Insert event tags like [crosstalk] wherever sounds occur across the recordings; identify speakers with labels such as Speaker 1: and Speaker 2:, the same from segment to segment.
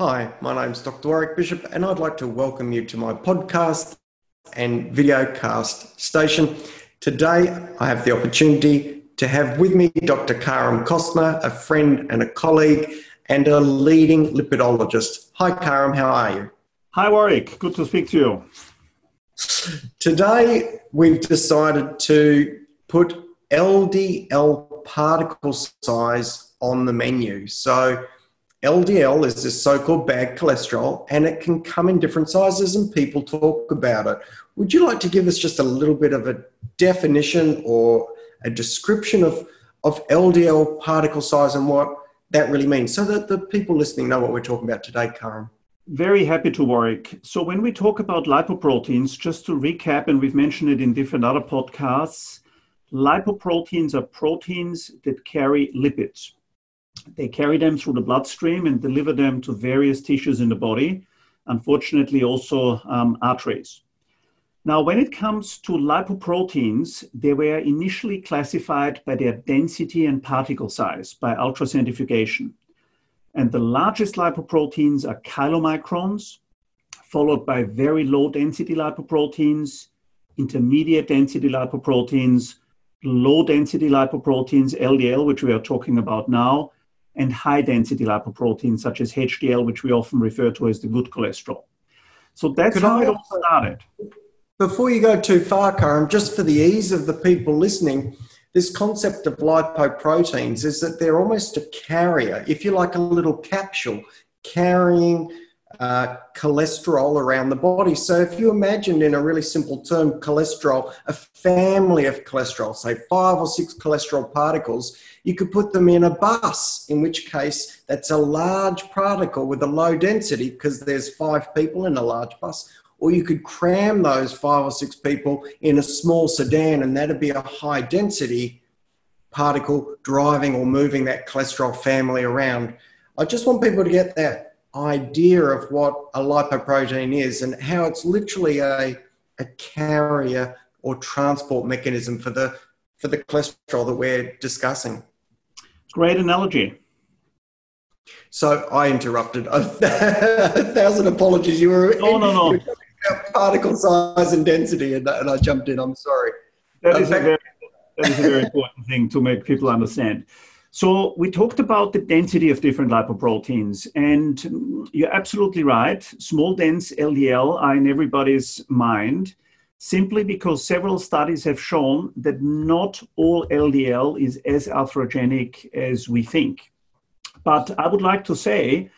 Speaker 1: Hi, my name's Dr. Warwick Bishop, and I'd like to welcome you to my podcast and videocast station. Today, I have the opportunity to have with me Dr. Karam Kostner, a friend and a colleague, and a leading lipidologist. Hi, Karam, how are you?
Speaker 2: Hi, Warwick. Good to speak to you.
Speaker 1: Today, we've decided to put LDL particle size on the menu. So, LDL is this so called bad cholesterol, and it can come in different sizes, and people talk about it. Would you like to give us just a little bit of a definition or a description of, of LDL particle size and what that really means so that the people listening know what we're talking about today, Karam?
Speaker 2: Very happy to, Warwick. So, when we talk about lipoproteins, just to recap, and we've mentioned it in different other podcasts, lipoproteins are proteins that carry lipids. They carry them through the bloodstream and deliver them to various tissues in the body, unfortunately, also um, arteries. Now, when it comes to lipoproteins, they were initially classified by their density and particle size by ultracentrifugation. And the largest lipoproteins are chylomicrons, followed by very low density lipoproteins, intermediate density lipoproteins, low density lipoproteins, LDL, which we are talking about now, and high density lipoproteins such as HDL, which we often refer to as the good cholesterol. So that's Could how I, it all started.
Speaker 1: Before you go too far, Karam, just for the ease of the people listening, this concept of lipoproteins is that they're almost a carrier, if you like, a little capsule carrying uh, cholesterol around the body. So, if you imagine in a really simple term, cholesterol, a family of cholesterol, say five or six cholesterol particles, you could put them in a bus, in which case that's a large particle with a low density because there's five people in a large bus. Or you could cram those five or six people in a small sedan, and that'd be a high density particle driving or moving that cholesterol family around. I just want people to get that idea of what a lipoprotein is and how it's literally a, a carrier or transport mechanism for the for the cholesterol that we're discussing.
Speaker 2: Great analogy.
Speaker 1: So I interrupted. [laughs] A thousand apologies. You were
Speaker 2: no, no, no. [laughs]
Speaker 1: particle size and density, and, and I jumped in. I'm sorry.
Speaker 2: That is, a very, that is a very important thing to make people understand. So we talked about the density of different lipoproteins, and you're absolutely right. Small dense LDL are in everybody's mind simply because several studies have shown that not all LDL is as atherogenic as we think. But I would like to say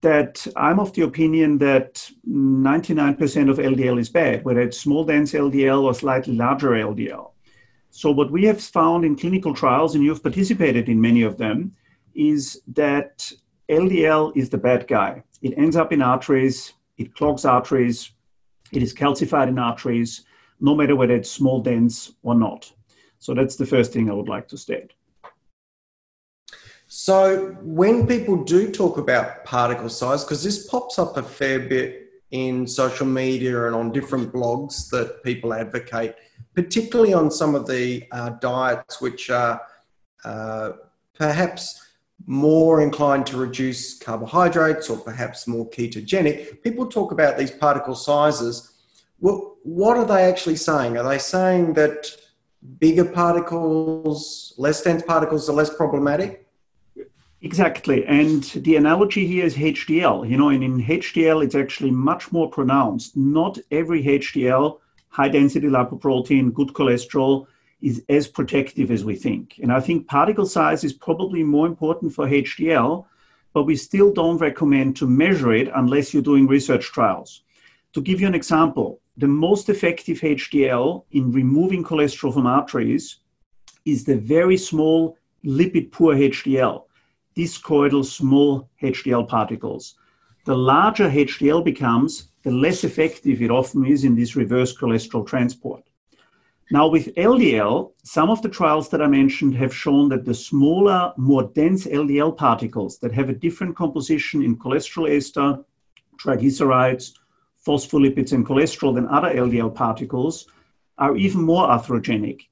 Speaker 2: that I'm of the opinion that 99% of LDL is bad, whether it's small dense LDL or slightly larger LDL. So, what we have found in clinical trials, and you've participated in many of them, is that LDL is the bad guy. It ends up in arteries, it clogs arteries, it is calcified in arteries, no matter whether it's small, dense, or not. So, that's the first thing I would like to state.
Speaker 1: So, when people do talk about particle size, because this pops up a fair bit in social media and on different blogs that people advocate particularly on some of the uh, diets which are uh, perhaps more inclined to reduce carbohydrates or perhaps more ketogenic, people talk about these particle sizes. Well, what are they actually saying? Are they saying that bigger particles, less dense particles are less problematic?
Speaker 2: Exactly. And the analogy here is HDL. You know, and in HDL, it's actually much more pronounced. Not every HDL high density lipoprotein, good cholesterol is as protective as we think. And I think particle size is probably more important for HDL, but we still don't recommend to measure it unless you're doing research trials. To give you an example, the most effective HDL in removing cholesterol from arteries is the very small lipid poor HDL, discoidal small HDL particles. the larger HDL becomes, the less effective it often is in this reverse cholesterol transport. Now, with LDL, some of the trials that I mentioned have shown that the smaller, more dense LDL particles that have a different composition in cholesterol ester, triglycerides, phospholipids, and cholesterol than other LDL particles are even more atherogenic.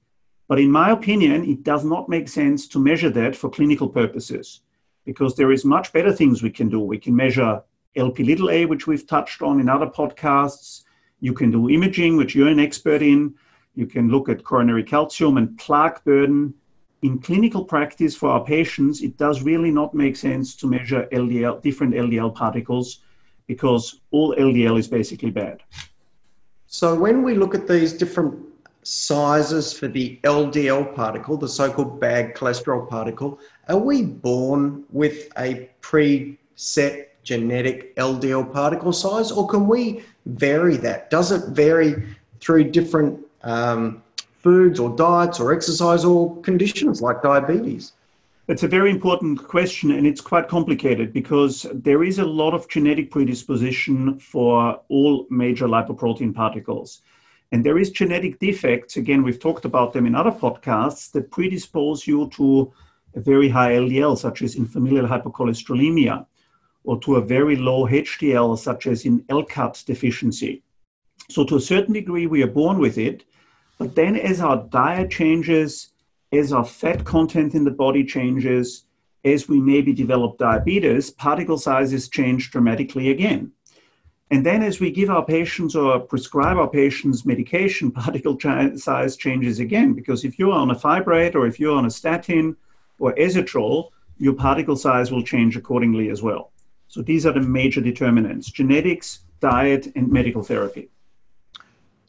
Speaker 2: But in my opinion, it does not make sense to measure that for clinical purposes because there is much better things we can do. We can measure LP little a, which we've touched on in other podcasts. You can do imaging, which you're an expert in. You can look at coronary calcium and plaque burden. In clinical practice for our patients, it does really not make sense to measure LDL, different LDL particles because all LDL is basically bad.
Speaker 1: So when we look at these different sizes for the LDL particle, the so-called bad cholesterol particle, are we born with a preset genetic LDL particle size, or can we vary that? Does it vary through different um, foods or diets or exercise or conditions like diabetes?
Speaker 2: It's a very important question, and it's quite complicated because there is a lot of genetic predisposition for all major lipoprotein particles. And there is genetic defects, again, we've talked about them in other podcasts, that predispose you to a very high LDL, such as in familial hypercholesterolemia, or to a very low HDL, such as in LCAT deficiency. So, to a certain degree, we are born with it. But then, as our diet changes, as our fat content in the body changes, as we maybe develop diabetes, particle sizes change dramatically again. And then, as we give our patients or prescribe our patients medication, [laughs] particle size changes again. Because if you're on a fibrate or if you're on a statin or ezetrol, your particle size will change accordingly as well. So these are the major determinants genetics, diet, and medical therapy.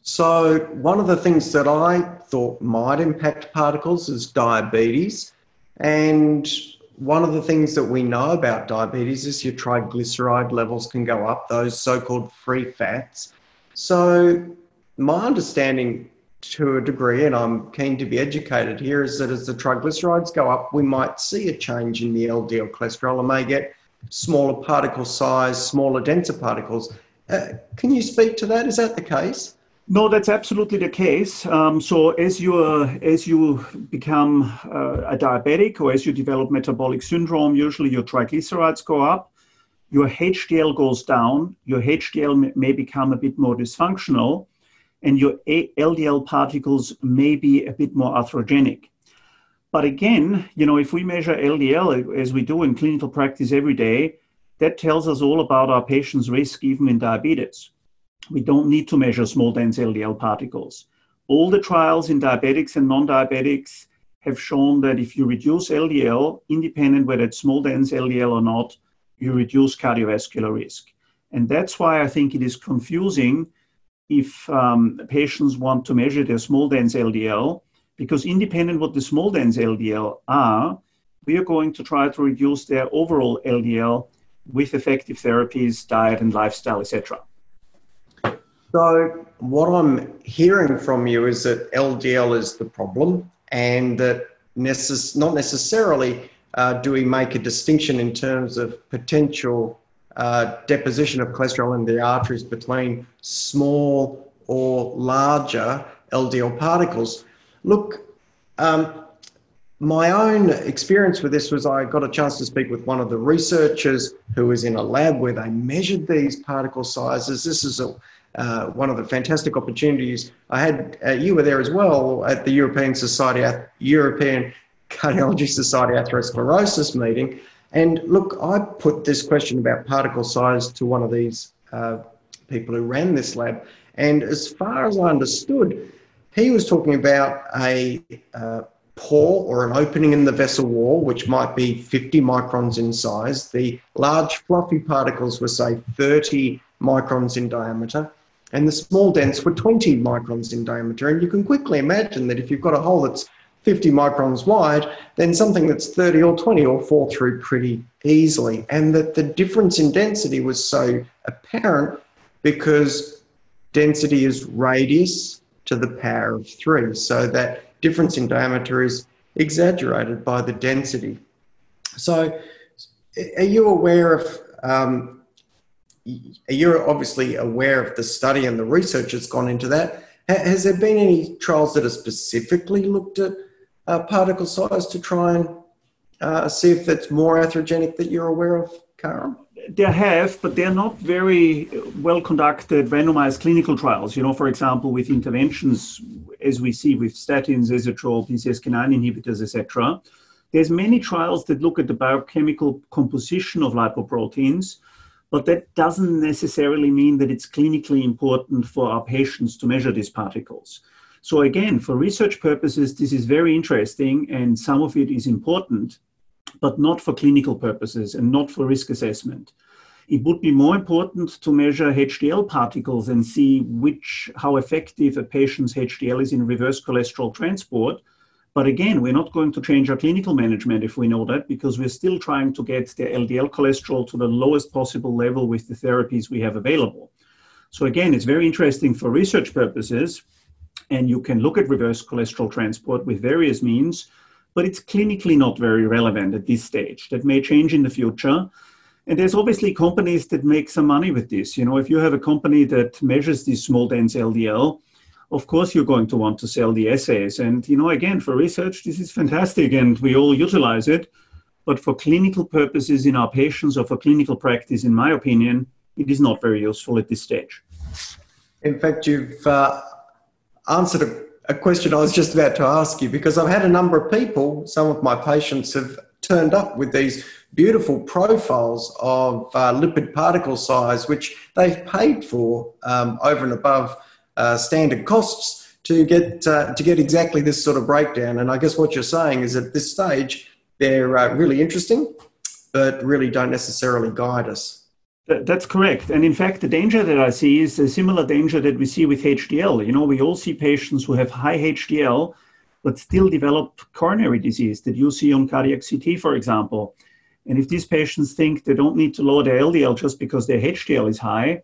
Speaker 1: So, one of the things that I thought might impact particles is diabetes. And one of the things that we know about diabetes is your triglyceride levels can go up, those so called free fats. So, my understanding to a degree, and I'm keen to be educated here, is that as the triglycerides go up, we might see a change in the LDL cholesterol and may get smaller particle size, smaller, denser particles. Uh, can you speak to that? Is that the case?
Speaker 2: No, that's absolutely the case. Um, so as you as you become uh, a diabetic or as you develop metabolic syndrome, usually your triglycerides go up, your HDL goes down, your HDL may become a bit more dysfunctional, and your LDL particles may be a bit more atherogenic. But again, you know, if we measure LDL as we do in clinical practice every day, that tells us all about our patient's risk, even in diabetes. We don't need to measure small dense LDL particles. All the trials in diabetics and non diabetics have shown that if you reduce LDL, independent whether it's small dense LDL or not, you reduce cardiovascular risk. And that's why I think it is confusing if um, patients want to measure their small dense LDL because independent what the small dense LDL are, we are going to try to reduce their overall LDL with effective therapies, diet and lifestyle, etc.
Speaker 1: So what I'm hearing from you is that LDL is the problem, and that necess- not necessarily uh, do we make a distinction in terms of potential uh, deposition of cholesterol in the arteries between small or larger LDL particles. Look, um, my own experience with this was I got a chance to speak with one of the researchers who was in a lab where they measured these particle sizes. This is a, uh, one of the fantastic opportunities I had. Uh, you were there as well at the European Society, European Cardiology Society atherosclerosis meeting. And look, I put this question about particle size to one of these uh, people who ran this lab. And as far as I understood, he was talking about a uh, pore or an opening in the vessel wall, which might be 50 microns in size. The large fluffy particles were, say, 30 microns in diameter, and the small dents were 20 microns in diameter. And you can quickly imagine that if you've got a hole that's 50 microns wide, then something that's 30 or 20 will fall through pretty easily. And that the difference in density was so apparent because density is radius to the power of 3. So that difference in diameter is exaggerated by the density. So are you aware of um, you're obviously aware of the study and the research that's gone into that. Has there been any trials that have specifically looked at uh, particle size to try and uh, see if it's more atherogenic that you're aware of, Karam?
Speaker 2: There have, but they're not very well conducted randomized clinical trials. You know, for example, with interventions as we see with statins, ezetrol, PCSK9 inhibitors, etc. There's many trials that look at the biochemical composition of lipoproteins, but that doesn't necessarily mean that it's clinically important for our patients to measure these particles. So again, for research purposes, this is very interesting and some of it is important, but not for clinical purposes and not for risk assessment. It would be more important to measure HDL particles and see which how effective a patient's HDL is in reverse cholesterol transport. But again, we're not going to change our clinical management if we know that because we're still trying to get the LDL cholesterol to the lowest possible level with the therapies we have available. So again, it's very interesting for research purposes, and you can look at reverse cholesterol transport with various means, but it's clinically not very relevant at this stage. That may change in the future. And there's obviously companies that make some money with this. You know, if you have a company that measures these small dense LDL, of course you're going to want to sell the assays. And, you know, again, for research, this is fantastic and we all utilize it. But for clinical purposes in our patients or for clinical practice, in my opinion, it is not very useful at this stage.
Speaker 1: In fact, you've uh, answered a, a, question I was just about to ask you because I've had a number of people, some of my patients have turned up with these beautiful profiles of uh, lipid particle size, which they've paid for um, over and above uh, standard costs to get uh, to get exactly this sort of breakdown. And I guess what you're saying is at this stage they're uh, really interesting, but really don't necessarily guide us.
Speaker 2: That's correct. And in fact, the danger that I see is a similar danger that we see with HDL. You know, we all see patients who have high HDL, but still develop coronary disease that you see on cardiac CT, for example. And if these patients think they don't need to lower their LDL just because their HDL is high,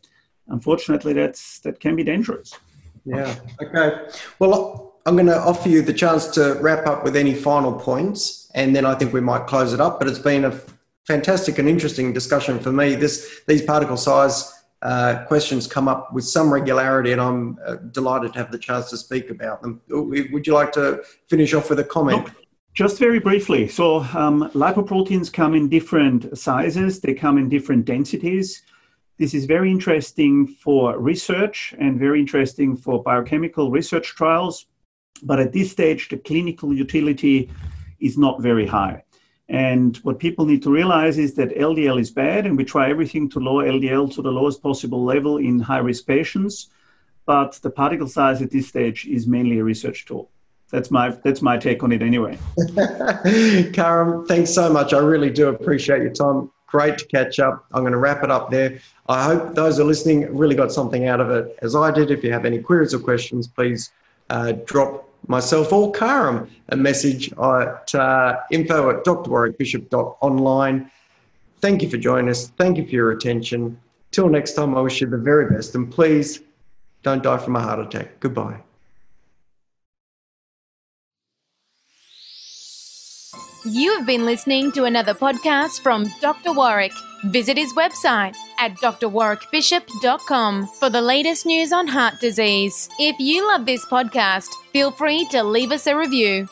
Speaker 2: unfortunately, that's that can be dangerous.
Speaker 1: Yeah. Okay. Well, I'm going to offer you the chance to wrap up with any final points, and then I think we might close it up. But it's been a fantastic and interesting discussion for me. This these particle size uh, questions come up with some regularity, and I'm uh, delighted to have the chance to speak about them. Would you like to finish off with a comment?
Speaker 2: just very briefly. So, um, lipoproteins come in different sizes. They come in different densities. This is very interesting for research and very interesting for biochemical research trials. But at this stage, the clinical utility is not very high. And what people need to realize is that LDL is bad, and we try everything to lower LDL to the lowest possible level in high risk patients. But the particle size at this stage is mainly a research tool. That's my that's my take on it anyway. [laughs]
Speaker 1: Karam, thanks so much. I really do appreciate your time. Great to catch up. I'm going to wrap it up there. I hope those are listening really got something out of it, as I did. If you have any queries or questions, please uh, drop myself or Karam a message at uh, info at drwarwickbishop.online. Thank you for joining us. Thank you for your attention. Till next time, I wish you the very best. And please don't die from a heart attack. Goodbye.
Speaker 3: You have been listening to another podcast from Dr. Warwick. Visit his website at drwarwickbishop.com for the latest news on heart disease. If you love this podcast, feel free to leave us a review.